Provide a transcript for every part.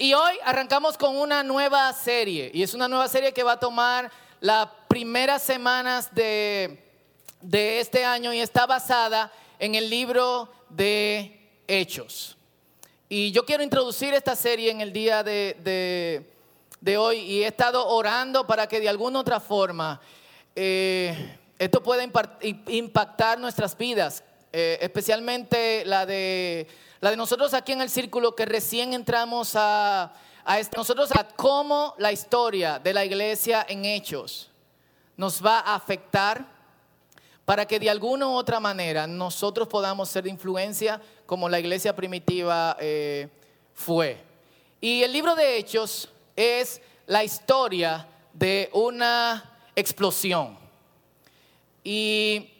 Y hoy arrancamos con una nueva serie, y es una nueva serie que va a tomar las primeras semanas de, de este año y está basada en el libro de Hechos. Y yo quiero introducir esta serie en el día de, de, hoy y he estado orando para que de alguna otra forma eh, esto pueda impactar nuestras vidas, eh, especialmente la de la de nosotros aquí en el círculo que recién entramos a, a este, nosotros a cómo la historia de la iglesia en hechos nos va a afectar para que de alguna u otra manera nosotros podamos ser de influencia como la iglesia primitiva eh, fue. Y el libro de Hechos es la historia de una explosión. Y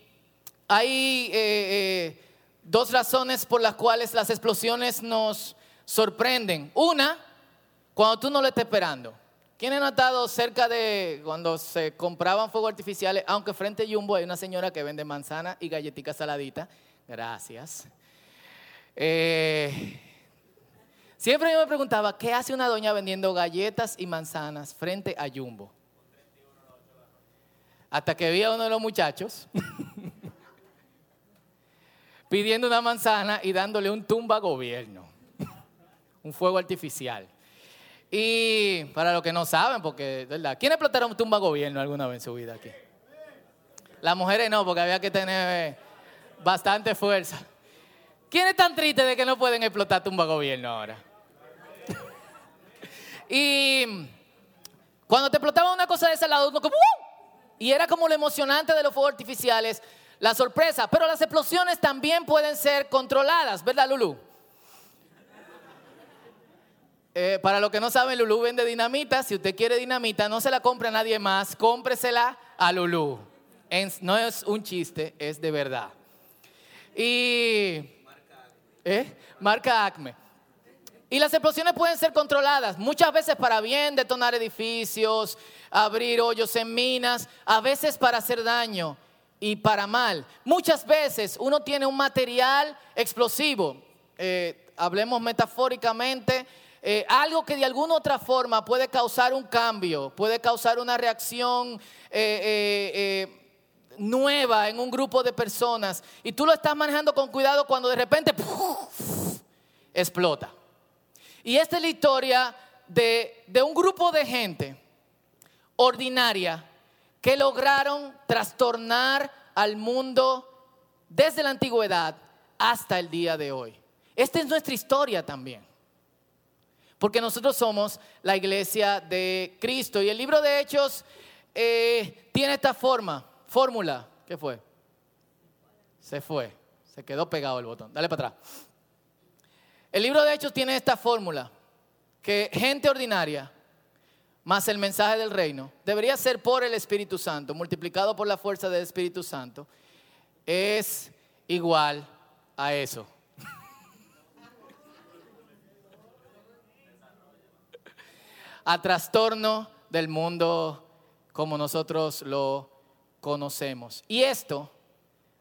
hay eh, eh, dos razones por las cuales las explosiones nos sorprenden. Una, cuando tú no lo estás esperando. ¿Quién ha notado cerca de cuando se compraban fuegos artificiales? Aunque frente a Jumbo hay una señora que vende manzana y galletitas saladitas. Gracias. Eh, siempre yo me preguntaba, ¿qué hace una doña vendiendo galletas y manzanas frente a Jumbo? Hasta que vi a uno de los muchachos pidiendo una manzana y dándole un tumba gobierno, un fuego artificial. Y para los que no saben, porque, ¿verdad? ¿Quién explotaron tumba gobierno alguna vez en su vida aquí? Las mujeres no, porque había que tener bastante fuerza. ¿Quién es tan triste de que no pueden explotar tumba gobierno ahora? y cuando te explotaba una cosa de ese lado, uno como, ¡uh! y era como lo emocionante de los fuegos artificiales, la sorpresa. Pero las explosiones también pueden ser controladas, ¿verdad, Lulu? Eh, para los que no saben, Lulu vende dinamita. Si usted quiere dinamita, no se la compre a nadie más, cómpresela a Lulu. no es un chiste, es de verdad. Y. ¿eh? Marca Acme. Y las explosiones pueden ser controladas, muchas veces para bien, detonar edificios, abrir hoyos en minas, a veces para hacer daño y para mal. Muchas veces uno tiene un material explosivo, eh, hablemos metafóricamente, eh, algo que de alguna otra forma puede causar un cambio, puede causar una reacción eh, nueva en un grupo de personas y tú lo estás manejando con cuidado cuando de repente explota. Y esta es la historia de, de un grupo de gente ordinaria que lograron trastornar al mundo desde la antigüedad hasta el día de hoy. Esta es nuestra historia también. Porque nosotros somos la iglesia de Cristo. Y el libro de Hechos eh, tiene esta forma, fórmula. ¿Qué fue? Se fue. Se quedó pegado el botón. Dale para atrás. El libro de Hechos tiene esta fórmula. Que gente ordinaria más el mensaje del reino, debería ser por el Espíritu Santo, multiplicado por la fuerza del Espíritu Santo, es igual a eso. a trastorno del mundo como nosotros lo conocemos. Y esto,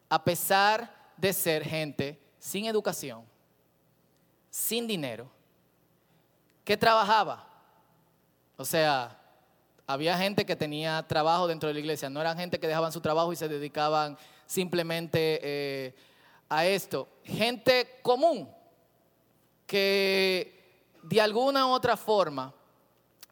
a pesar de ser gente sin educación, sin dinero, que trabajaba o sea, había gente que tenía trabajo dentro de la iglesia, no eran gente que dejaban su trabajo y se dedicaban simplemente eh, a esto. Gente común que de alguna u otra forma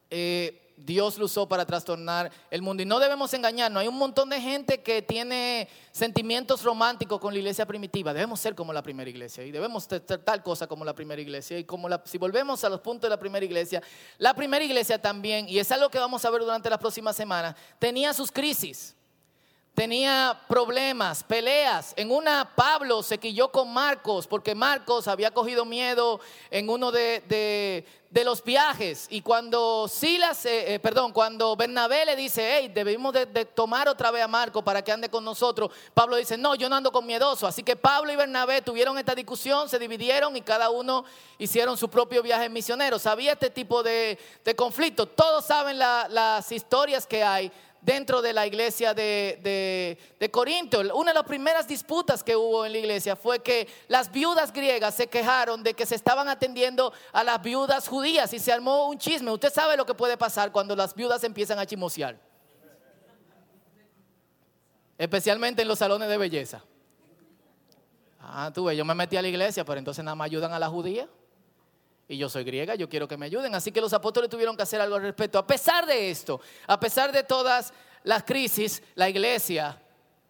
eh, Dios lo usó para trastornar el mundo. Y no debemos engañarnos. Hay un montón de gente que tiene sentimientos románticos con la iglesia primitiva. Debemos ser como la primera iglesia. Y debemos ser tal cosa como la primera iglesia. Y como si volvemos a los puntos de la primera iglesia, la primera iglesia también, y es algo que vamos a ver durante las próximas semanas, tenía sus crisis tenía problemas, peleas. En una Pablo se quilló con Marcos porque Marcos había cogido miedo en uno de, los viajes. Y cuando Silas, eh, eh, perdón, cuando Bernabé le dice, hey, debemos de, tomar otra vez a Marcos para que ande con nosotros, Pablo dice, no, yo no ando con miedoso. Así que Pablo y Bernabé tuvieron esta discusión, se dividieron y cada uno hicieron su propio viaje misionero. Sabía este tipo de, conflicto. Todos saben las historias que hay dentro de la iglesia de, de, de, Corinto. Una de las primeras disputas que hubo en la iglesia fue que las viudas griegas se quejaron de que se estaban atendiendo a las viudas judías y se armó un chisme. Usted sabe lo que puede pasar cuando las viudas empiezan a chimosear. Especialmente en los salones de belleza. Ah, tú ves, yo me metí a la iglesia, pero entonces nada más ayudan a la judía. Y yo soy griega, yo quiero que me ayuden. Así que los apóstoles tuvieron que hacer algo al respecto. A pesar de esto, a pesar de todas las crisis, la iglesia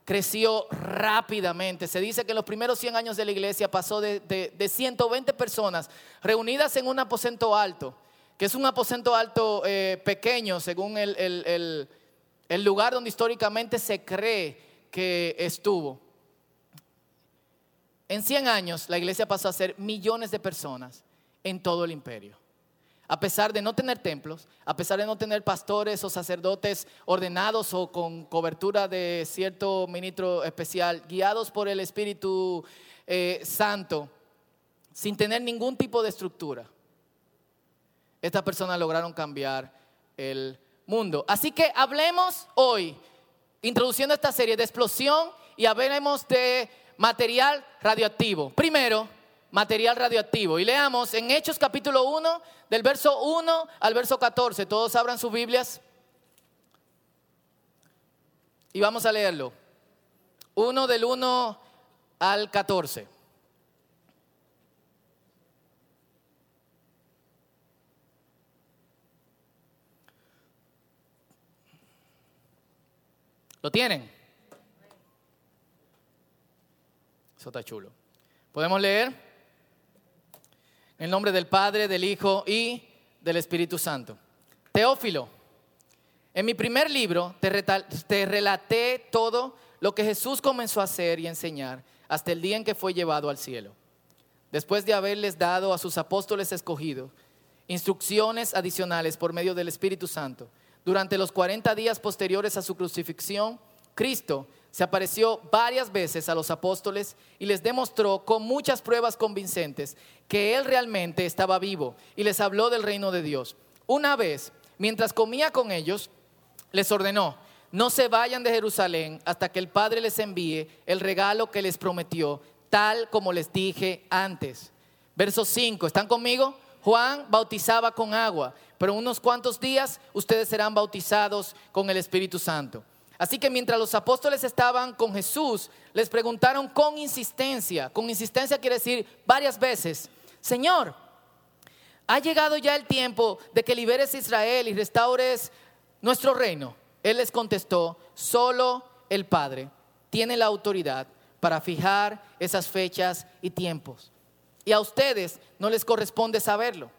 creció rápidamente. Se dice que en los primeros 100 años de la iglesia pasó de, de, 120 personas reunidas en un aposento alto, que es un aposento alto eh, pequeño según el, el, el lugar donde históricamente se cree que estuvo. En 100 años la iglesia pasó a ser millones de personas en todo el imperio. A pesar de no tener templos, a pesar de no tener pastores o sacerdotes ordenados o con cobertura de cierto ministro especial, guiados por el Espíritu eh, Santo, sin tener ningún tipo de estructura, estas personas lograron cambiar el mundo. Así que hablemos hoy, introduciendo esta serie de explosión y hablemos de material radioactivo. Primero, material radioactivo. Y leamos en Hechos capítulo 1, del verso 1 al verso 14. Todos abran sus Biblias. Y vamos a leerlo. 1 del 1 al 14. ¿Lo tienen? Eso está chulo. ¿Podemos leer? En nombre del Padre, del Hijo y del Espíritu Santo. Teófilo, en mi primer libro te, te relaté todo lo que Jesús comenzó a hacer y enseñar hasta el día en que fue llevado al cielo. Después de haberles dado a sus apóstoles escogidos instrucciones adicionales por medio del Espíritu Santo, durante los 40 días posteriores a su crucifixión, Cristo se apareció varias veces a los apóstoles y les demostró con muchas pruebas convincentes que Él realmente estaba vivo y les habló del reino de Dios. Una vez, mientras comía con ellos, les ordenó, no se vayan de Jerusalén hasta que el Padre les envíe el regalo que les prometió, tal como les dije antes. Verso 5, ¿están conmigo? Juan bautizaba con agua, pero unos cuantos días ustedes serán bautizados con el Espíritu Santo. Así que mientras los apóstoles estaban con Jesús, les preguntaron con insistencia, con insistencia quiere decir varias veces, Señor, ¿ha llegado ya el tiempo de que liberes a Israel y restaures nuestro reino? Él les contestó, solo el Padre tiene la autoridad para fijar esas fechas y tiempos. Y a ustedes no les corresponde saberlo,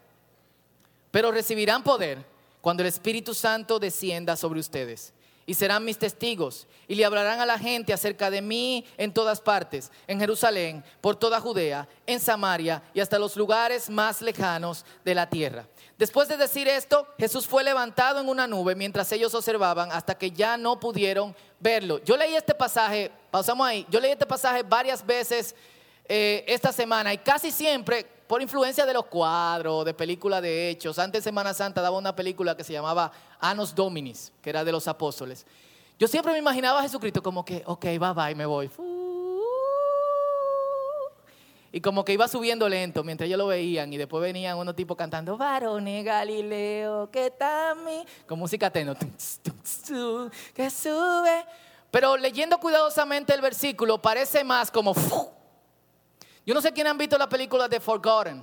pero recibirán poder cuando el Espíritu Santo descienda sobre ustedes y serán mis testigos y le hablarán a la gente acerca de mí en todas partes, en Jerusalén, por toda Judea, en Samaria y hasta los lugares más lejanos de la tierra. Después de decir esto, Jesús fue levantado en una nube mientras ellos observaban hasta que ya no pudieron verlo. Yo leí este pasaje, pausamos ahí, yo leí este pasaje varias veces eh, esta semana y casi siempre por influencia de los cuadros, de películas de hechos. Antes de Semana Santa daba una película que se llamaba Anos Dominis, que era de los apóstoles. Yo siempre me imaginaba a Jesucristo como que, ok, bye bye, me voy. Y como que iba subiendo lento mientras ellos lo veían y después venían unos tipos cantando, varones Galileo, que mi con música teno, que sube. Pero leyendo cuidadosamente el versículo parece más como, yo no sé quién han visto la película de Forgotten,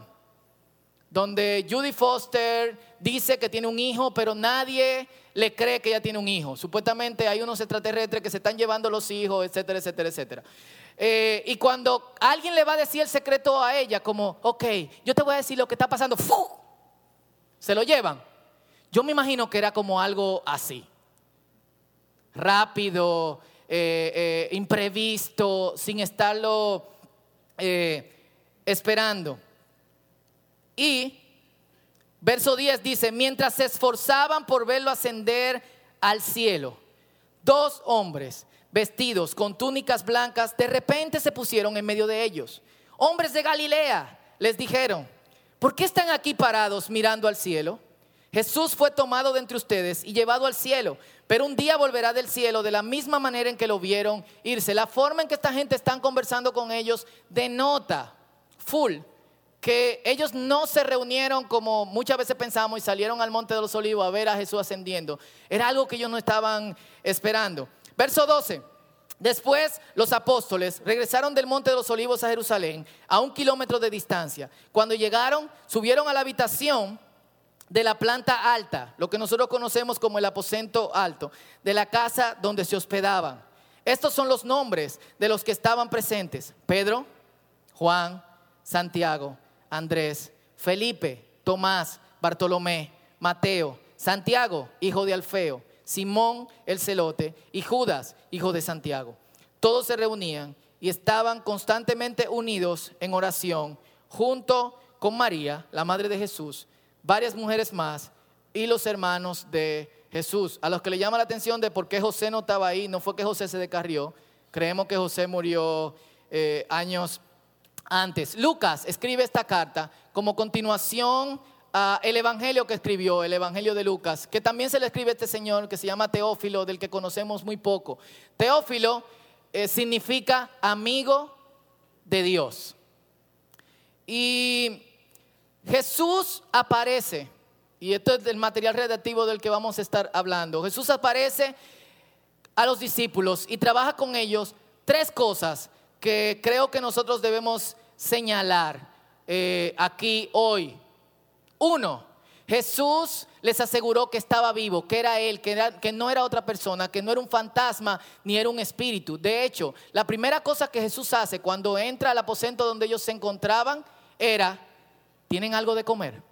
donde Judy Foster dice que tiene un hijo, pero nadie le cree que ella tiene un hijo. Supuestamente hay unos extraterrestres que se están llevando los hijos, etcétera, etcétera, etcétera. Eh, y cuando alguien le va a decir el secreto a ella, como, ok, yo te voy a decir lo que está pasando, se lo llevan. Yo me imagino que era como algo así, rápido, eh, eh, imprevisto, sin estarlo eh, esperando. Y verso 10 dice, mientras se esforzaban por verlo ascender al cielo, dos hombres vestidos con túnicas blancas de repente se pusieron en medio de ellos. Hombres de Galilea, les dijeron, ¿por qué están aquí parados mirando al cielo? Jesús fue tomado de entre ustedes y llevado al cielo, pero un día volverá del cielo de la misma manera en que lo vieron irse. La forma en que esta gente están conversando con ellos denota full que ellos no se reunieron como muchas veces pensamos y salieron al monte de los olivos a ver a Jesús ascendiendo. Era algo que ellos no estaban esperando. Verso 12. Después los apóstoles regresaron del monte de los olivos a Jerusalén a un kilómetro de distancia. Cuando llegaron, subieron a la habitación de la planta alta, lo que nosotros conocemos como el aposento alto, de la casa donde se hospedaban. Estos son los nombres de los que estaban presentes. Pedro, Juan, Santiago, Andrés, Felipe, Tomás, Bartolomé, Mateo, Santiago, hijo de Alfeo, Simón el celote y Judas, hijo de Santiago. Todos se reunían y estaban constantemente unidos en oración junto con María, la madre de Jesús, varias mujeres más y los hermanos de Jesús. A los que le llama la atención de por qué José no estaba ahí, no fue que José se descarrió, creemos que José murió eh, años antes. Lucas escribe esta carta como continuación a el evangelio que escribió, el evangelio de Lucas, que también se le escribe a este señor que se llama Teófilo, del que conocemos muy poco. Teófilo eh, significa amigo de Dios. Y Jesús aparece, y esto es el material redactivo del que vamos a estar hablando. Jesús aparece a los discípulos y trabaja con ellos tres cosas que creo que nosotros debemos señalar eh, aquí hoy. Uno, Jesús les aseguró que estaba vivo, que era Él, que, que, no era otra persona, que no era un fantasma ni era un espíritu. De hecho, la primera cosa que Jesús hace cuando entra al aposento donde ellos se encontraban era, ¿tienen algo de comer?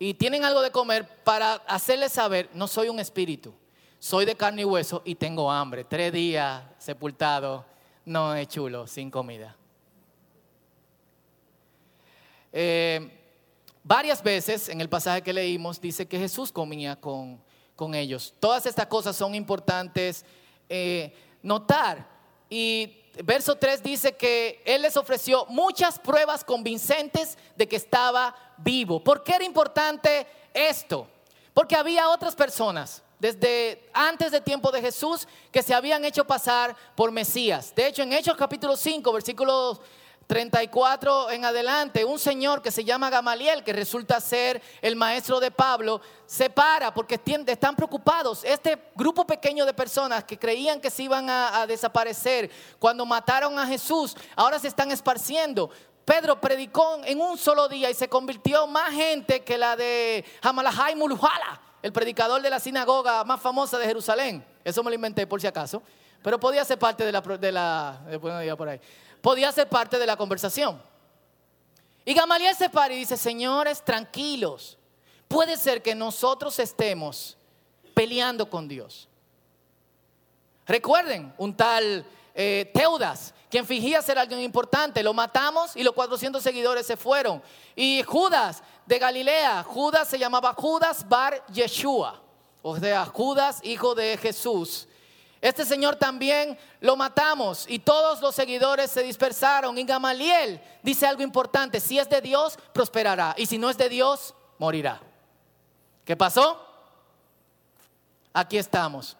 Y tienen algo de comer para hacerles saber, no soy un espíritu soy de carne y hueso y tengo hambre. Tres días sepultado, no es chulo, sin comida. Eh, varias veces en el pasaje que leímos dice que Jesús comía con, con ellos. Todas estas cosas son importantes eh, notar. Y verso 3 dice que Él les ofreció muchas pruebas convincentes de que estaba vivo. ¿Por qué era importante esto? Porque había otras personas desde antes del tiempo de Jesús que se habían hecho pasar por Mesías. De hecho, en Hechos capítulo 5, versículos 34 en adelante, un señor que se llama Gamaliel, que resulta ser el maestro de Pablo, se para porque están preocupados. Este grupo pequeño de personas que creían que se iban a, desaparecer cuando mataron a Jesús, ahora se están esparciendo. Pedro predicó en un solo día y se convirtió más gente que la de Hamalahai Mulujala el predicador de la sinagoga más famosa de Jerusalén. Eso me lo inventé por si acaso. Pero podía ser parte de la, de la por ahí. Podía ser parte de la conversación. Y Gamaliel se para y dice, señores, tranquilos. Puede ser que nosotros estemos peleando con Dios. Recuerden, un tal eh, Teudas, quien fingía ser alguien importante, lo matamos y los 400 seguidores se fueron. Y Judas, de Galilea. Judas se llamaba Judas Bar Yeshua, o sea, Judas, hijo de Jesús. Este señor también lo matamos y todos los seguidores se dispersaron. Y Gamaliel dice algo importante, si es de Dios, prosperará. Y si no es de Dios, morirá. ¿Qué pasó? Aquí estamos.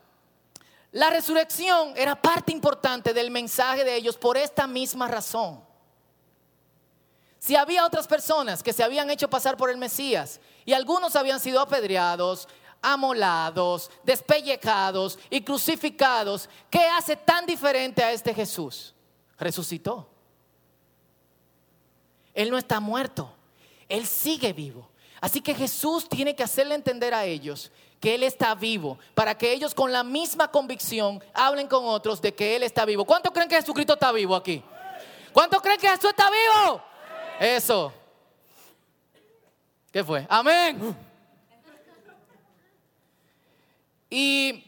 La resurrección era parte importante del mensaje de ellos por esta misma razón. Si había otras personas que se habían hecho pasar por el Mesías y algunos habían sido apedreados, amolados, despellejados y crucificados, ¿qué hace tan diferente a este Jesús? Resucitó. Él no está muerto, Él sigue vivo. Así que Jesús tiene que hacerle entender a ellos que Él está vivo, para que ellos con la misma convicción hablen con otros de que Él está vivo. ¿Cuántos creen que Jesucristo está vivo aquí? ¿Cuántos creen que Jesús está vivo? Eso. ¿Qué fue? Amén. Y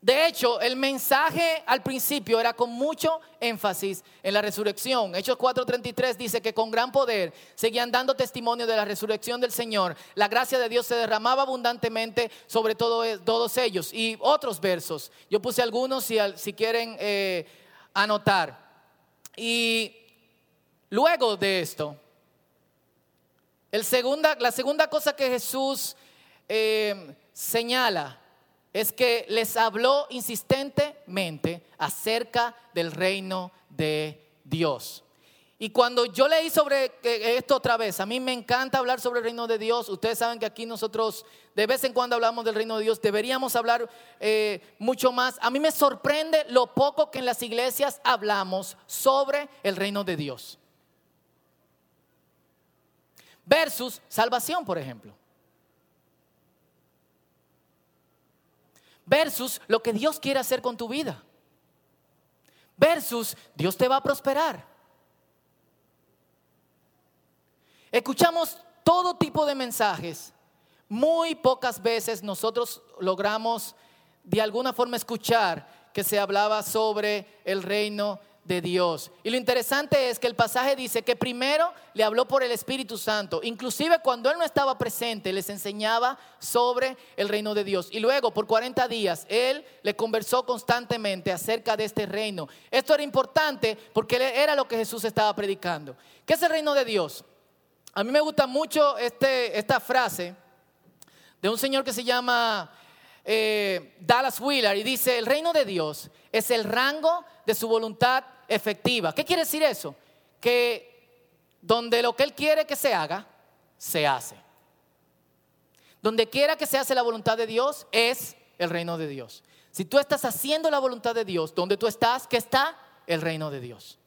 de hecho, el mensaje al principio era con mucho énfasis en la resurrección. Hechos 4:33 dice que con gran poder seguían dando testimonio de la resurrección del Señor. La gracia de Dios se derramaba abundantemente sobre todos ellos. Y otros versos. Yo puse algunos si, quieren eh, anotar. Y Luego de esto, la segunda cosa que Jesús eh, señala es que les habló insistentemente acerca del reino de Dios. Y cuando yo leí sobre esto otra vez, a mí me encanta hablar sobre el reino de Dios. Ustedes saben que aquí nosotros de vez en cuando hablamos del reino de Dios. Deberíamos hablar eh, mucho más. A mí me sorprende lo poco que en las iglesias hablamos sobre el reino de Dios. Versus salvación, por ejemplo. Versus lo que Dios quiere hacer con tu vida. Versus Dios te va a prosperar. Escuchamos todo tipo de mensajes. Muy pocas veces nosotros logramos de alguna forma escuchar que se hablaba sobre el reino de Dios. Y lo interesante es que el pasaje dice que primero le habló por el Espíritu Santo. Inclusive cuando él no estaba presente, les enseñaba sobre el reino de Dios. Y luego por 40 días él le conversó constantemente acerca de este reino. Esto era importante porque era lo que Jesús estaba predicando. ¿Qué es el reino de Dios? A mí me gusta mucho este, esta frase de un señor que se llama eh, Dallas Wheeler y dice, el reino de Dios es el rango de su voluntad efectiva. ¿Qué quiere decir eso? Que donde lo que Él quiere que se haga, se hace. Donde quiera que se hace la voluntad de Dios, es el reino de Dios. Si tú estás haciendo la voluntad de Dios, donde tú estás, ¿qué está? El reino de Dios.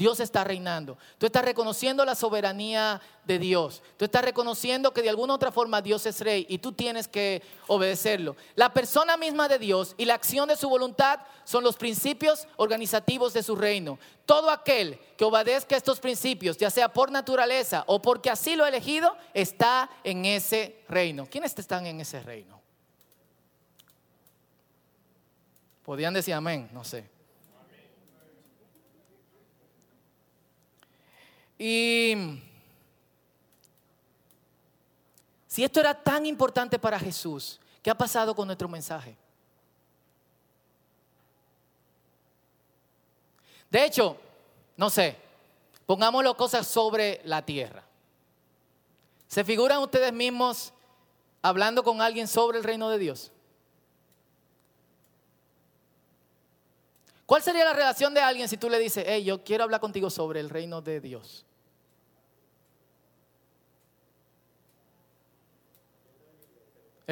Dios está reinando. Tú estás reconociendo la soberanía de Dios. Tú estás reconociendo que de alguna otra forma Dios es rey y tú tienes que obedecerlo. La persona misma de Dios y la acción de su voluntad son los principios organizativos de su reino. Todo aquel que obedezca estos principios, ya sea por naturaleza o porque así lo ha elegido, está en ese reino. ¿Quiénes están en ese reino? Podían decir amén, no sé. Y si esto era tan importante para Jesús, ¿qué ha pasado con nuestro mensaje? De hecho, no sé, pongámoslo cosas sobre la tierra. ¿Se figuran ustedes mismos hablando con alguien sobre el reino de Dios? ¿Cuál sería la relación de alguien si tú le dices, hey, yo quiero hablar contigo sobre el reino de Dios?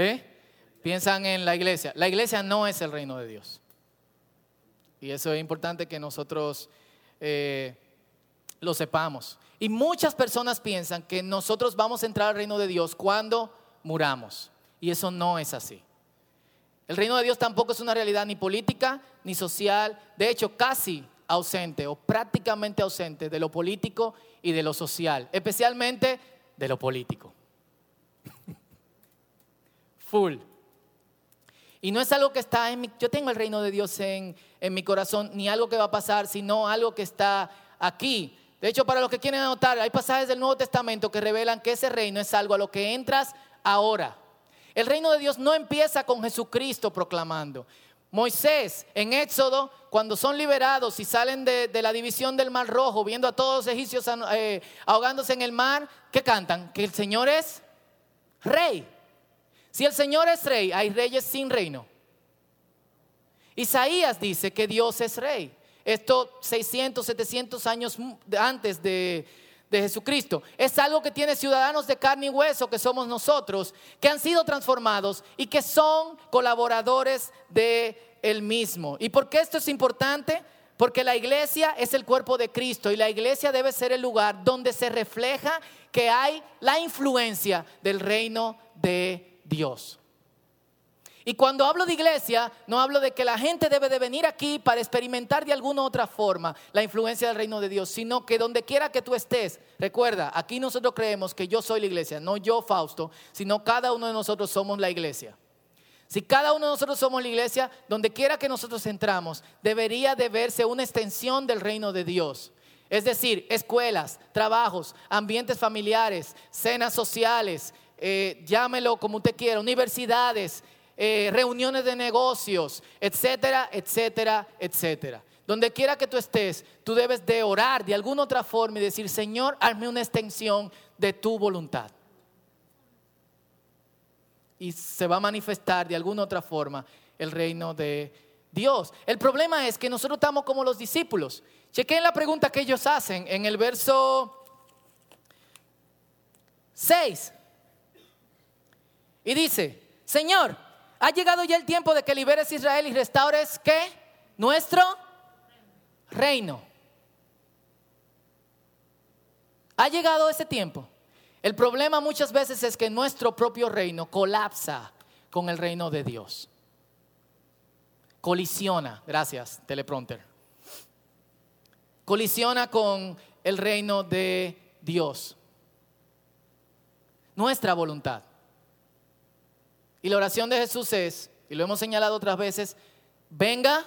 ¿Eh? Piensan en la iglesia. La iglesia no es el reino de Dios. Y eso es importante que nosotros eh, lo sepamos. Y muchas personas piensan que nosotros vamos a entrar al reino de Dios cuando muramos. Y eso no es así. El reino de Dios tampoco es una realidad ni política ni social. De hecho, casi ausente o prácticamente ausente de lo político y de lo social. Especialmente de lo político full. Y no es algo que está en mi, yo tengo el reino de Dios en, en mi corazón, ni algo que va a pasar, sino algo que está aquí. De hecho, para los que quieren anotar, hay pasajes del Nuevo Testamento que revelan que ese reino es algo a lo que entras ahora. El reino de Dios no empieza con Jesucristo proclamando. Moisés en Éxodo, cuando son liberados y salen de, la división del Mar Rojo, viendo a todos los egipcios eh, ahogándose en el mar, ¿qué cantan? Que el Señor es rey. Si el Señor es rey, hay reyes sin reino. Isaías dice que Dios es rey. Esto 600, 700 años antes de, Jesucristo. Es algo que tiene ciudadanos de carne y hueso, que somos nosotros, que han sido transformados y que son colaboradores de Él mismo. ¿Y por qué esto es importante? Porque la iglesia es el cuerpo de Cristo y la iglesia debe ser el lugar donde se refleja que hay la influencia del reino de Dios. Y cuando hablo de iglesia, no hablo de que la gente debe de venir aquí para experimentar de alguna otra forma la influencia del reino de Dios, sino que donde quiera que tú estés, recuerda, aquí nosotros creemos que yo soy la iglesia, no yo Fausto, sino cada uno de nosotros somos la iglesia. Si cada uno de nosotros somos la iglesia, donde quiera que nosotros entramos, debería de verse una extensión del reino de Dios. Es decir, escuelas, trabajos, ambientes familiares, cenas sociales, eh, llámelo como usted quiera, universidades, eh, reuniones de negocios, etcétera, etcétera, etcétera. donde quiera que tú estés, tú debes de orar de alguna otra forma y decir, Señor, hazme una extensión de tu voluntad. Y se va a manifestar de alguna otra forma el reino de Dios. El problema es que nosotros estamos como los discípulos. Chequen la pregunta que ellos hacen en el verso 6. Y dice, Señor, ha llegado ya el tiempo de que liberes Israel y restaures qué? Nuestro reino. Ha llegado ese tiempo. El problema muchas veces es que nuestro propio reino colapsa con el reino de Dios. Colisiona, gracias, teleprompter. Colisiona con el reino de Dios. Nuestra voluntad. Y la oración de Jesús es, y lo hemos señalado otras veces, venga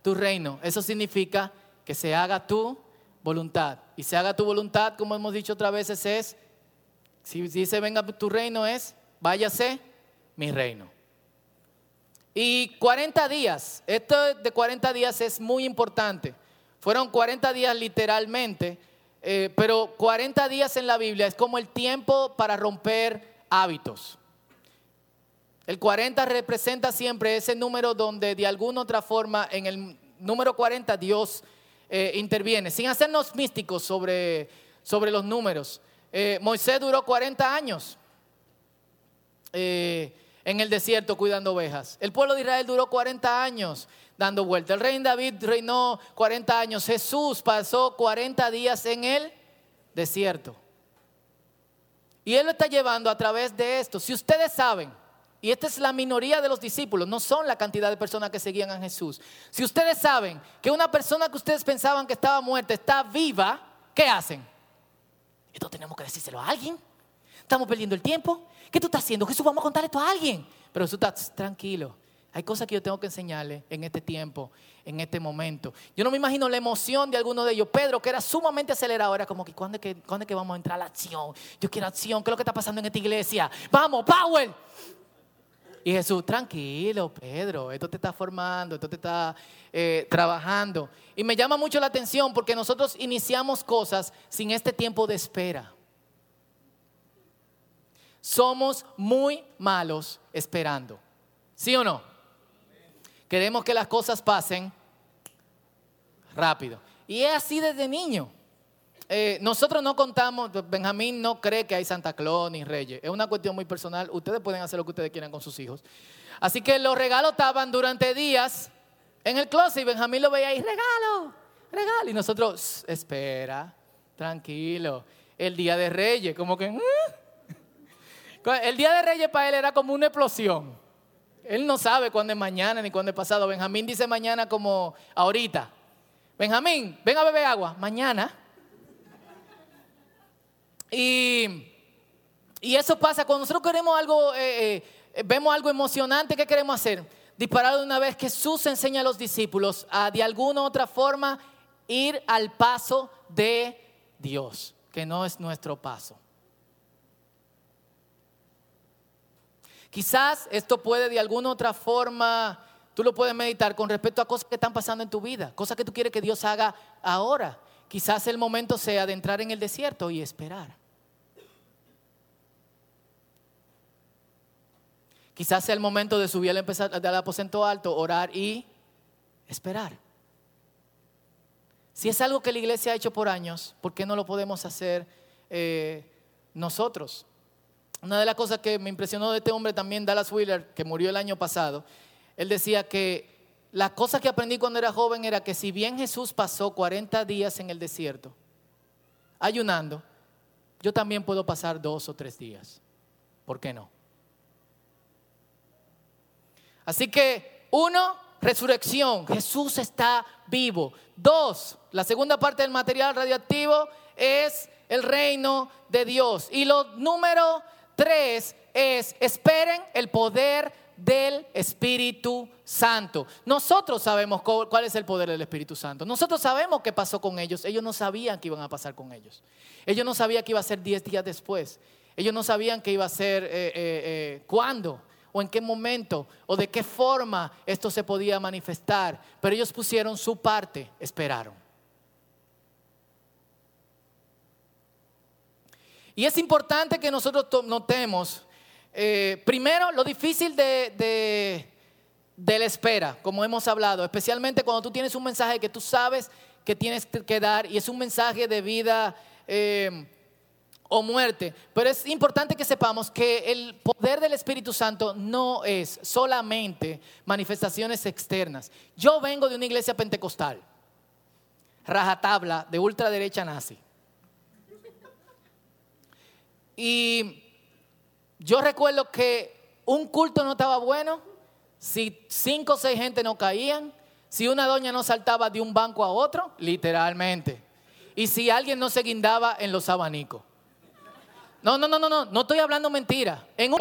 tu reino. Eso significa que se haga tu voluntad. Y se haga tu voluntad, como hemos dicho otras veces, es, si dice venga tu reino, es, váyase mi reino. Y 40 días, esto de 40 días es muy importante. Fueron 40 días literalmente, eh, pero 40 días en la Biblia es como el tiempo para romper hábitos. El 40 representa siempre ese número donde de alguna otra forma en el número 40 Dios eh, interviene, sin hacernos místicos sobre, sobre los números. Eh, Moisés duró 40 años eh, en el desierto cuidando ovejas. El pueblo de Israel duró 40 años dando vuelta. El rey David reinó 40 años. Jesús pasó 40 días en el desierto. Y Él lo está llevando a través de esto. Si ustedes saben, y esta es la minoría de los discípulos, no son la cantidad de personas que seguían a Jesús. Si ustedes saben que una persona que ustedes pensaban que estaba muerta está viva, ¿qué hacen? Esto tenemos que decírselo a alguien. Estamos perdiendo el tiempo. ¿Qué tú estás haciendo? Jesús, vamos a contarle esto a alguien. Pero Jesús está tranquilo. Hay cosas que yo tengo que enseñarle en este tiempo, en este momento. Yo no me imagino la emoción de alguno de ellos. Pedro, que era sumamente acelerado, era como que ¿cuándo es que, ¿cuándo es vamos a entrar a la acción? Yo quiero acción. ¿Qué es lo que está pasando en esta iglesia? Vamos, Power. Y Jesús, tranquilo, Pedro, esto te está formando, esto te está eh, trabajando. Y me llama mucho la atención porque nosotros iniciamos cosas sin este tiempo de espera. Somos muy malos esperando. ¿Sí o no? Queremos que las cosas pasen rápido. Y es así desde niño. Eh, nosotros no contamos, Benjamín no cree que hay Santa Claus ni Reyes. Es una cuestión muy personal. Ustedes pueden hacer lo que ustedes quieran con sus hijos. Así que los regalos estaban durante días en el closet y Benjamín lo veía ahí, regalo, regalo. Y nosotros, espera, tranquilo. El día de Reyes, como que... Mm". El día de Reyes para él era como una explosión. Él no sabe cuándo es mañana ni cuándo es pasado. Benjamín dice mañana como ahorita. Benjamín, ven a beber agua. Mañana. Y, eso pasa cuando nosotros queremos algo, eh, eh, vemos algo emocionante, ¿qué queremos hacer? Disparar de una vez. Jesús enseña a los discípulos a de alguna u otra forma ir al paso de Dios, que no es nuestro paso. Quizás esto puede de alguna u otra forma, tú lo puedes meditar con respecto a cosas que están pasando en tu vida, cosas que tú quieres que Dios haga ahora. Quizás el momento sea de entrar en el desierto y esperar. Quizás sea el momento de subir al, aposento alto, orar y esperar. Si es algo que la iglesia ha hecho por años, ¿por qué no lo podemos hacer eh, nosotros? Una de las cosas que me impresionó de este hombre también, Dallas Wheeler, que murió el año pasado, él decía que la cosa que aprendí cuando era joven era que si bien Jesús pasó 40 días en el desierto, ayunando, yo también puedo pasar dos o tres días. ¿Por qué no? Así que, uno, resurrección. Jesús está vivo. Dos, la segunda parte del material radioactivo es el reino de Dios. Y lo número tres es, esperen el poder del Espíritu Santo. Nosotros sabemos cuál es el poder del Espíritu Santo. Nosotros sabemos qué pasó con ellos. Ellos no sabían qué iban a pasar con ellos. Ellos no sabían que iba a ser diez días después. Ellos no sabían qué iba a ser, eh, eh, eh, cuándo o en qué momento o de qué forma esto se podía manifestar, pero ellos pusieron su parte, esperaron. Y es importante que nosotros notemos, eh, primero, lo difícil de, la espera, como hemos hablado, especialmente cuando tú tienes un mensaje que tú sabes que tienes que dar y es un mensaje de vida. Eh, o muerte. Pero es importante que sepamos que el poder del Espíritu Santo no es solamente manifestaciones externas. Yo vengo de una iglesia pentecostal, rajatabla de ultraderecha nazi. Y yo recuerdo que un culto no estaba bueno si cinco o seis gente no caían, si una doña no saltaba de un banco a otro, literalmente. Y si alguien no se guindaba en los abanicos. No, no, no, no, no, no estoy hablando mentira. En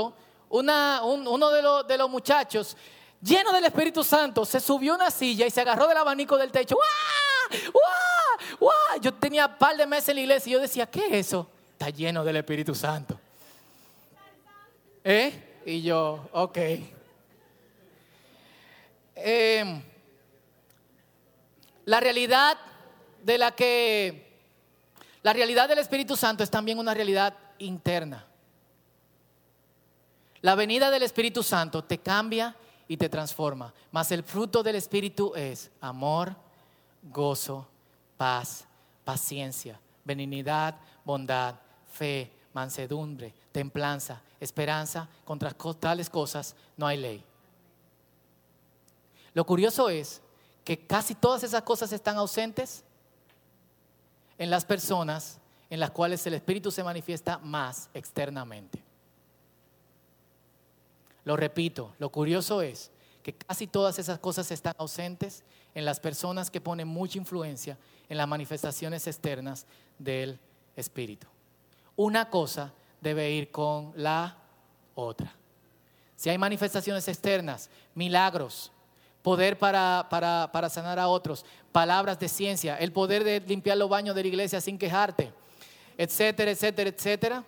una, uno de los, de los muchachos, lleno del Espíritu Santo, se subió a una silla y se agarró del abanico del techo. ¡Wah! ¡Wah! Yo tenía un par de meses en la iglesia y yo decía, ¿qué es eso? Está lleno del Espíritu Santo. ¿Eh? Y yo, ok. Em, la realidad de la que la realidad del Espíritu Santo es también una realidad interna. La venida del Espíritu Santo te cambia y te transforma, mas el fruto del Espíritu es amor, gozo, paz, paciencia, benignidad, bondad, fe, mansedumbre, templanza, esperanza. Contra tales cosas no hay ley. Lo curioso es que casi todas esas cosas están ausentes en las personas en las cuales el Espíritu se manifiesta más externamente. Lo repito, lo curioso es que casi todas esas cosas están ausentes en las personas que ponen mucha influencia en las manifestaciones externas del Espíritu. Una cosa debe ir con la otra. Si hay manifestaciones externas, milagros, poder para, para, para sanar a otros, palabras de ciencia, el poder de limpiar los baños de la iglesia sin quejarte, etcétera, etcétera, etcétera,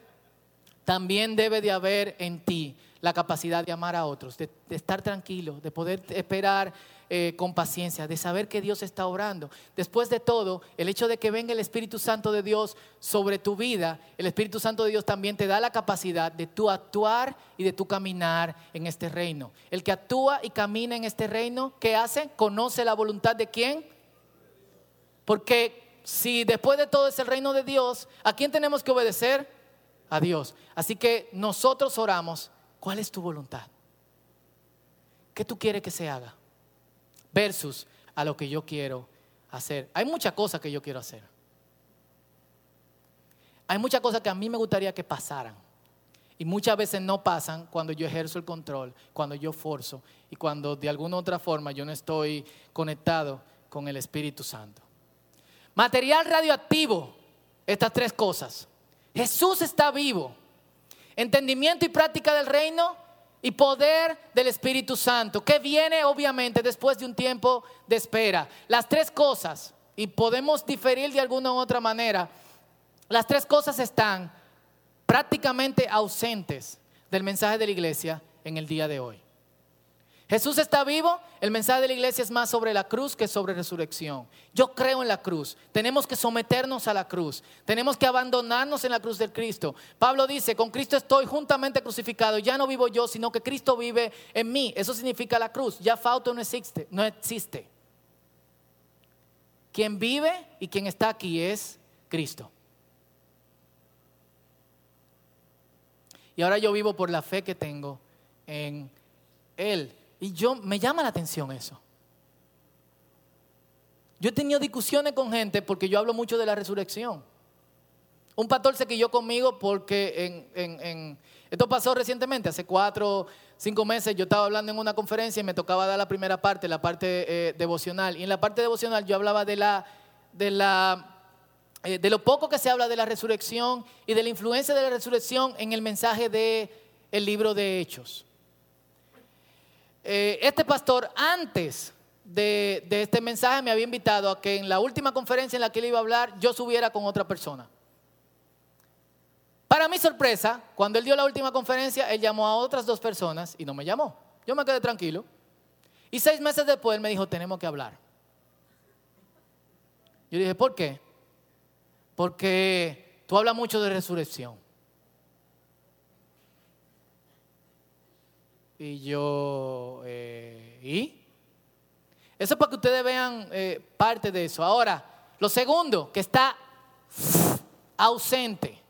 también debe de haber en ti la capacidad de amar a otros, de, estar tranquilo, de poder esperar eh, con paciencia, de saber que Dios está obrando. Después de todo, el hecho de que venga el Espíritu Santo de Dios sobre tu vida, el Espíritu Santo de Dios también te da la capacidad de tú actuar y de tú caminar en este reino. El que actúa y camina en este reino, ¿qué hace? Conoce la voluntad de quién. Porque si después de todo es el reino de Dios, ¿a quién tenemos que obedecer? A Dios. Así que nosotros oramos, ¿cuál es tu voluntad? ¿Qué tú quieres que se haga? Versus a lo que yo quiero hacer. Hay muchas cosas que yo quiero hacer. Hay muchas cosas que a mí me gustaría que pasaran. Y muchas veces no pasan cuando yo ejerzo el control, cuando yo forzo y cuando de alguna otra forma yo no estoy conectado con el Espíritu Santo. Material radioactivo, estas tres cosas. Jesús está vivo. Entendimiento y práctica del reino y poder del Espíritu Santo, que viene obviamente después de un tiempo de espera. Las tres cosas, y podemos diferir de alguna u otra manera, las tres cosas están prácticamente ausentes del mensaje de la iglesia en el día de hoy. Jesús está vivo, el mensaje de la iglesia es más sobre la cruz que sobre resurrección. Yo creo en la cruz, tenemos que someternos a la cruz, tenemos que abandonarnos en la cruz del Cristo. Pablo dice, con Cristo estoy juntamente crucificado, ya no vivo yo, sino que Cristo vive en mí. Eso significa la cruz, ya falta no existe, no existe. Quien vive y quien está aquí es Cristo. Y ahora yo vivo por la fe que tengo en Él. Y yo me llama la atención eso. Yo he tenido discusiones con gente porque yo hablo mucho de la resurrección. Un pastor se quilló conmigo porque en, esto pasó recientemente, hace cuatro, cinco meses, yo estaba hablando en una conferencia y me tocaba dar la primera parte, la parte eh, devocional. Y en la parte devocional yo hablaba de la, de la eh, de lo poco que se habla de la resurrección y de la influencia de la resurrección en el mensaje del el libro de Hechos. Eh, este pastor antes de, este mensaje me había invitado a que en la última conferencia en la que él iba a hablar yo subiera con otra persona. Para mi sorpresa, cuando él dio la última conferencia, él llamó a otras dos personas y no me llamó. Yo me quedé tranquilo. Y seis meses después él me dijo, tenemos que hablar. Yo dije, ¿por qué? Porque tú hablas mucho de resurrección. Y yo, eh, ¿y? Eso es para que ustedes vean eh, parte de eso. Ahora, lo segundo, que está ausente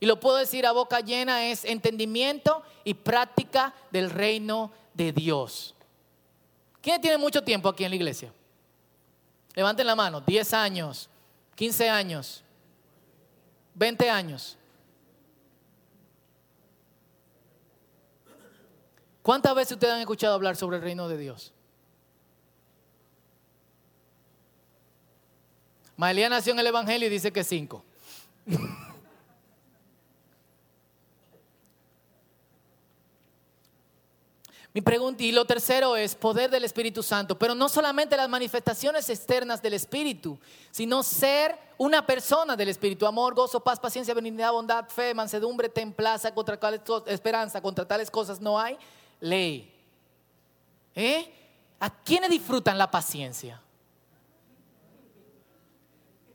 y lo puedo decir a boca llena, es entendimiento y práctica del reino de Dios. ¿Quién tiene mucho tiempo aquí en la iglesia? Levanten la mano, 10 años, 15 años, 20 años. ¿Cuántas veces ustedes han escuchado hablar sobre el reino de Dios? Maelía nació en el Evangelio y dice que cinco. Mi pregunta, y lo tercero es poder del Espíritu Santo, pero no solamente las manifestaciones externas del Espíritu, sino ser una persona del Espíritu, amor, gozo, paz, paciencia, benignidad, bondad, fe, mansedumbre, templaza, contra tales esperanza, contra tales cosas no hay ley. ¿Eh? ¿A quiénes disfrutan la paciencia?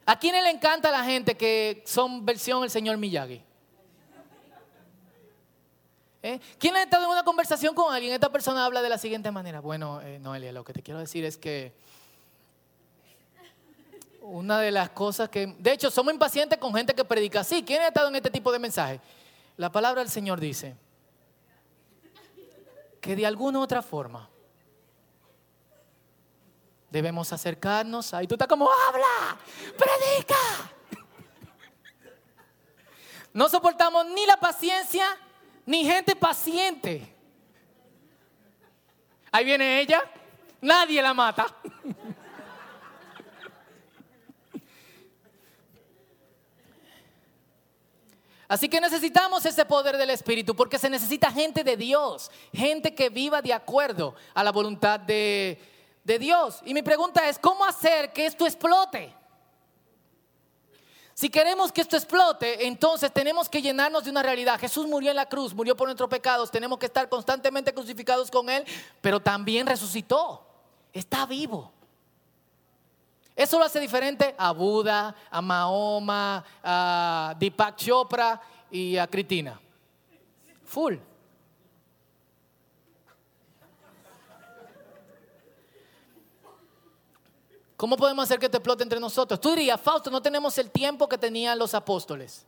¿A quiénes le encanta la gente que son versión el señor Miyagi? ¿Eh? ¿Quién ha estado en una conversación con alguien? Esta persona habla de la siguiente manera. Bueno, eh, Noelia, lo que te quiero decir es que una de las cosas que... De hecho, somos impacientes con gente que predica así. ¿Quién ha estado en este tipo de mensaje? La palabra del Señor dice que de alguna u otra forma debemos acercarnos ahí. Tú estás como, habla, predica. No soportamos ni la paciencia ni gente paciente. Ahí viene ella, nadie la mata. Así que necesitamos ese poder del Espíritu porque se necesita gente de Dios, gente que viva de acuerdo a la voluntad de, de Dios. Y mi pregunta es, ¿cómo hacer que esto explote? Si queremos que esto explote, entonces tenemos que llenarnos de una realidad. Jesús murió en la cruz, murió por nuestros pecados, tenemos que estar constantemente crucificados con Él, pero también resucitó, está vivo. Eso lo hace diferente a Buda, a Mahoma, a Deepak Chopra y a Cristina. Full. ¿Cómo podemos hacer que te explote entre nosotros? Tú dirías, Fausto, no tenemos el tiempo que tenían los apóstoles.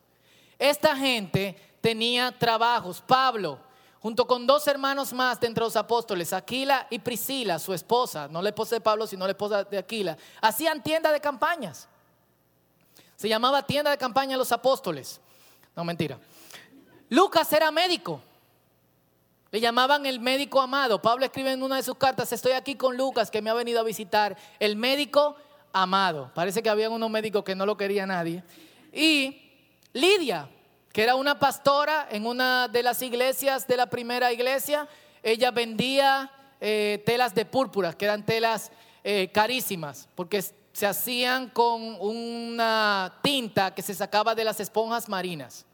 Esta gente tenía trabajos. Pablo, junto con dos hermanos más de entre los apóstoles, Aquila y Priscila, su esposa, no la esposa de Pablo, sino la esposa de Aquila, hacían tienda de campañas. Se llamaba tienda de campaña los apóstoles. No, mentira. Lucas era médico. Le llamaban el médico amado. Pablo escribe en una de sus cartas, estoy aquí con Lucas que me ha venido a visitar, el médico amado. Parece que había unos médicos que no lo quería nadie. Y Lidia, que era una pastora en una de las iglesias de la primera iglesia, ella vendía eh, telas de púrpura, que eran telas eh, carísimas, porque se hacían con una tinta que se sacaba de las esponjas marinas.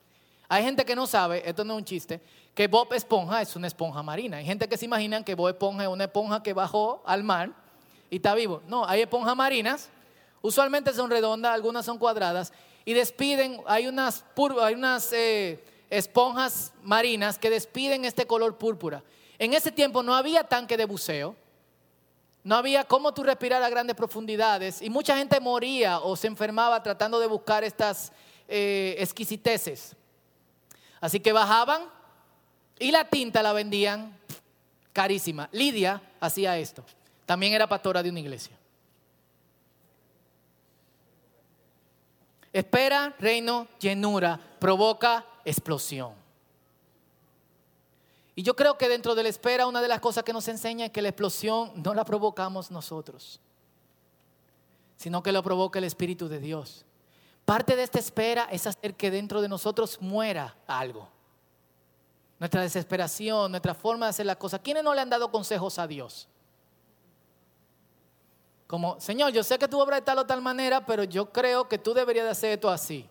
Hay gente que no sabe, esto no es un chiste, que Bob Esponja es una esponja marina. Hay gente que se imaginan que Bob Esponja es una esponja que bajó al mar y está vivo. No, hay esponjas marinas, usualmente son redondas, algunas son cuadradas, y despiden, hay unas, hay unas eh, esponjas marinas que despiden este color púrpura. En ese tiempo no había tanque de buceo, no había cómo tú respirar a grandes profundidades y mucha gente moría o se enfermaba tratando de buscar estas eh, exquisiteces. Así que bajaban, y la tinta la vendían carísima. Lidia hacía esto. También era pastora de una iglesia. Espera, reino, llenura, provoca explosión. Y yo creo que dentro de la espera una de las cosas que nos enseña es que la explosión no la provocamos nosotros, sino que lo provoca el Espíritu de Dios. Parte de esta espera es hacer que dentro de nosotros muera algo nuestra desesperación, nuestra forma de hacer las cosas. ¿Quiénes no le han dado consejos a Dios? Como, Señor, yo sé que tú obras de tal o tal manera, pero yo creo que tú deberías de hacer esto así.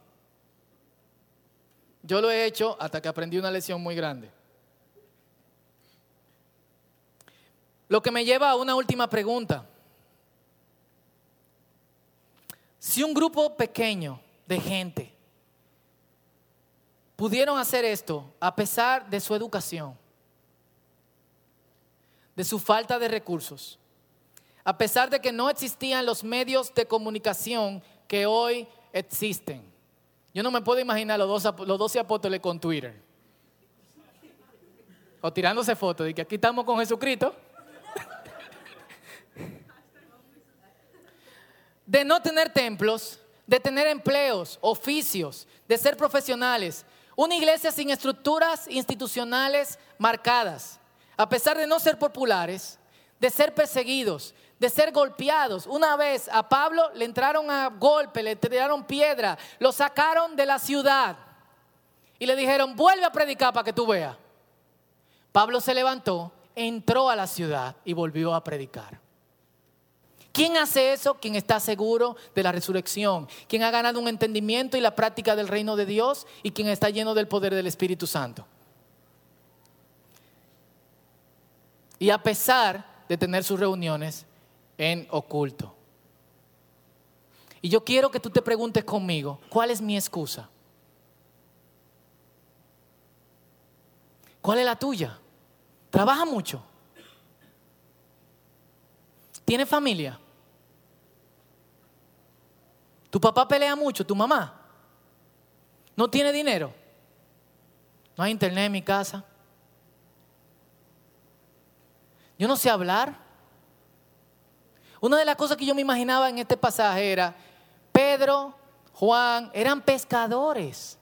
Yo lo he hecho hasta que aprendí una lección muy grande. Lo que me lleva a una última pregunta. Si un grupo pequeño de gente pudieron hacer esto a pesar de su educación, de su falta de recursos, a pesar de que no existían los medios de comunicación que hoy existen. Yo no me puedo imaginar los, dos, los 12 apóstoles con Twitter. O tirándose fotos de que aquí estamos con Jesucristo. De no tener templos, de tener empleos, oficios, de ser profesionales. Una iglesia sin estructuras institucionales marcadas. A pesar de no ser populares, de ser perseguidos, de ser golpeados. Una vez a Pablo le entraron a golpe, le tiraron piedra, lo sacaron de la ciudad y le dijeron, vuelve a predicar para que tú veas. Pablo se levantó, entró a la ciudad y volvió a predicar. ¿Quién hace eso? Quien está seguro de la resurrección, quien ha ganado un entendimiento y la práctica del reino de Dios y quien está lleno del poder del Espíritu Santo. Y a pesar de tener sus reuniones, en oculto. Y yo quiero que tú te preguntes conmigo, ¿cuál es mi excusa? ¿Cuál es la tuya? ¿Trabaja mucho? ¿Tiene familia? ¿Tu papá pelea mucho? ¿Tu mamá? ¿No tiene dinero? ¿No hay internet en mi casa? ¿Yo no sé hablar? Una de las cosas que yo me imaginaba en este pasaje era, Pedro, Juan, eran pescadores.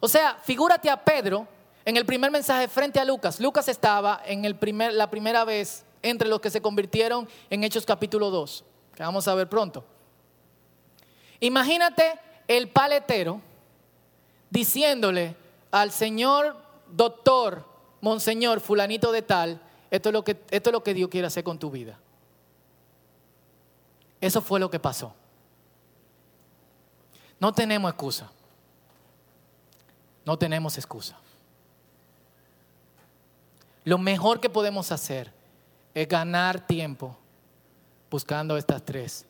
O sea, figúrate a Pedro en el primer mensaje frente a Lucas. Lucas estaba en el primer, la primera vez entre los que se convirtieron en Hechos capítulo 2, que vamos a ver pronto. Imagínate el paletero diciéndole al señor doctor, monseñor, fulanito de tal, esto es lo que, esto es lo que Dios quiere hacer con tu vida. Eso fue lo que pasó. No tenemos excusa. No tenemos excusa. Lo mejor que podemos hacer es ganar tiempo buscando estas tres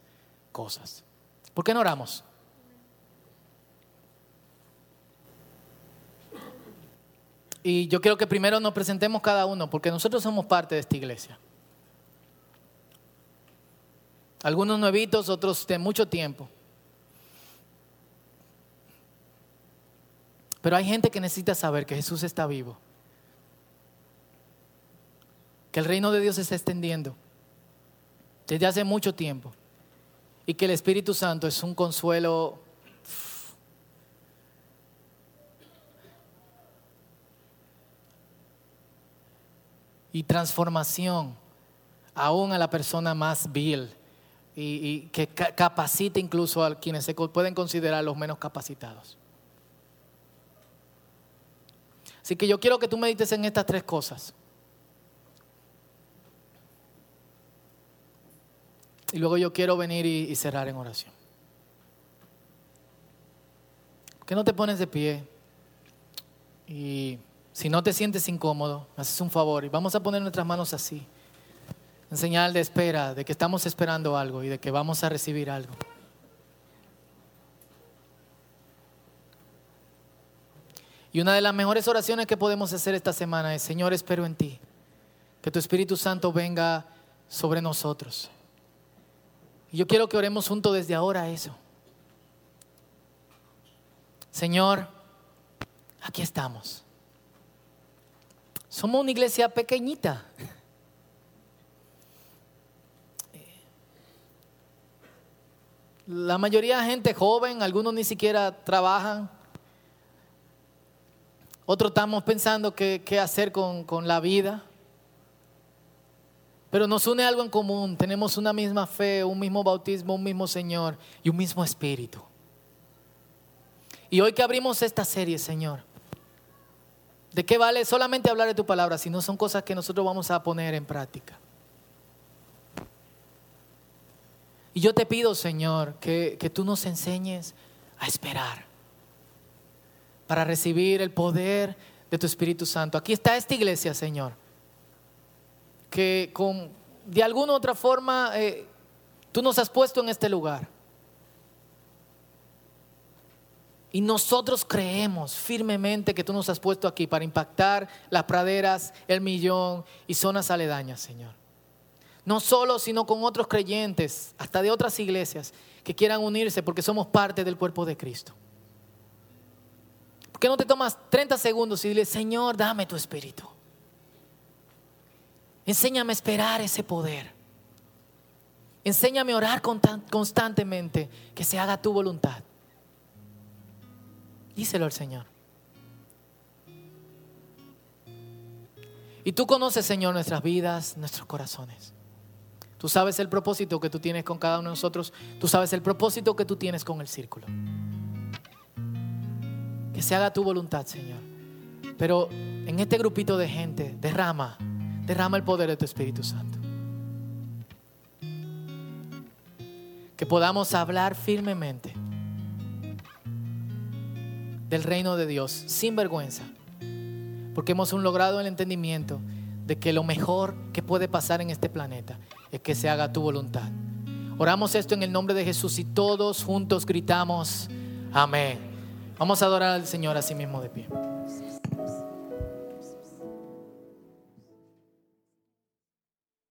cosas. ¿Por qué no oramos? Y yo quiero que primero nos presentemos cada uno, porque nosotros somos parte de esta iglesia. Algunos nuevitos, otros de mucho tiempo. Pero hay gente que necesita saber que Jesús está vivo. Que el reino de Dios se está extendiendo desde hace mucho tiempo. Y que el Espíritu Santo es un consuelo y transformación aún a la persona más vil y, que capacita incluso a quienes se pueden considerar los menos capacitados. Así que yo quiero que tú medites en estas tres cosas. Y luego yo quiero venir y, y cerrar en oración. ¿Por qué no te pones de pie? Y si no te sientes incómodo, me haces un favor y vamos a poner nuestras manos así, en señal de espera, de que estamos esperando algo y de que vamos a recibir algo. Y una de las mejores oraciones que podemos hacer esta semana es, Señor, espero en ti, que tu Espíritu Santo venga sobre nosotros. Y yo quiero que oremos juntos desde ahora eso. Señor, aquí estamos. Somos una iglesia pequeñita. La mayoría de gente joven, algunos ni siquiera trabajan. Otros estamos pensando qué, hacer con, con la vida. Pero nos une algo en común. Tenemos una misma fe, un mismo bautismo, un mismo Señor y un mismo Espíritu. Y hoy que abrimos esta serie, Señor, ¿De qué vale solamente hablar de tu palabra si no son cosas que nosotros vamos a poner en práctica? Y yo te pido, Señor, que, que tú nos enseñes a esperar. para recibir el poder de tu Espíritu Santo. Aquí está esta iglesia, Señor, que con, de alguna u otra forma eh, tú nos has puesto en este lugar. Y nosotros creemos firmemente que tú nos has puesto aquí para impactar las praderas, el millón y zonas aledañas, Señor. No solo, sino con otros creyentes, hasta de otras iglesias, que quieran unirse porque somos parte del cuerpo de Cristo. ¿Por qué no te tomas 30 segundos y dile, Señor, dame tu espíritu? Enséñame a esperar ese poder. Enséñame a orar constantemente, que se haga tu voluntad. Díselo al Señor. Y tú conoces, Señor, nuestras vidas, nuestros corazones. Tú sabes el propósito que tú tienes con cada uno de nosotros. Tú sabes el propósito que tú tienes con el círculo. Que se haga tu voluntad, Señor. Pero en este grupito de gente, derrama, derrama el poder de tu Espíritu Santo. Que podamos hablar firmemente del reino de Dios sin vergüenza. Porque hemos logrado el entendimiento de que lo mejor que puede pasar en este planeta es que se haga tu voluntad. Oramos esto en el nombre de Jesús y todos juntos gritamos, amén. Vamos a adorar al Señor así mismo de pie.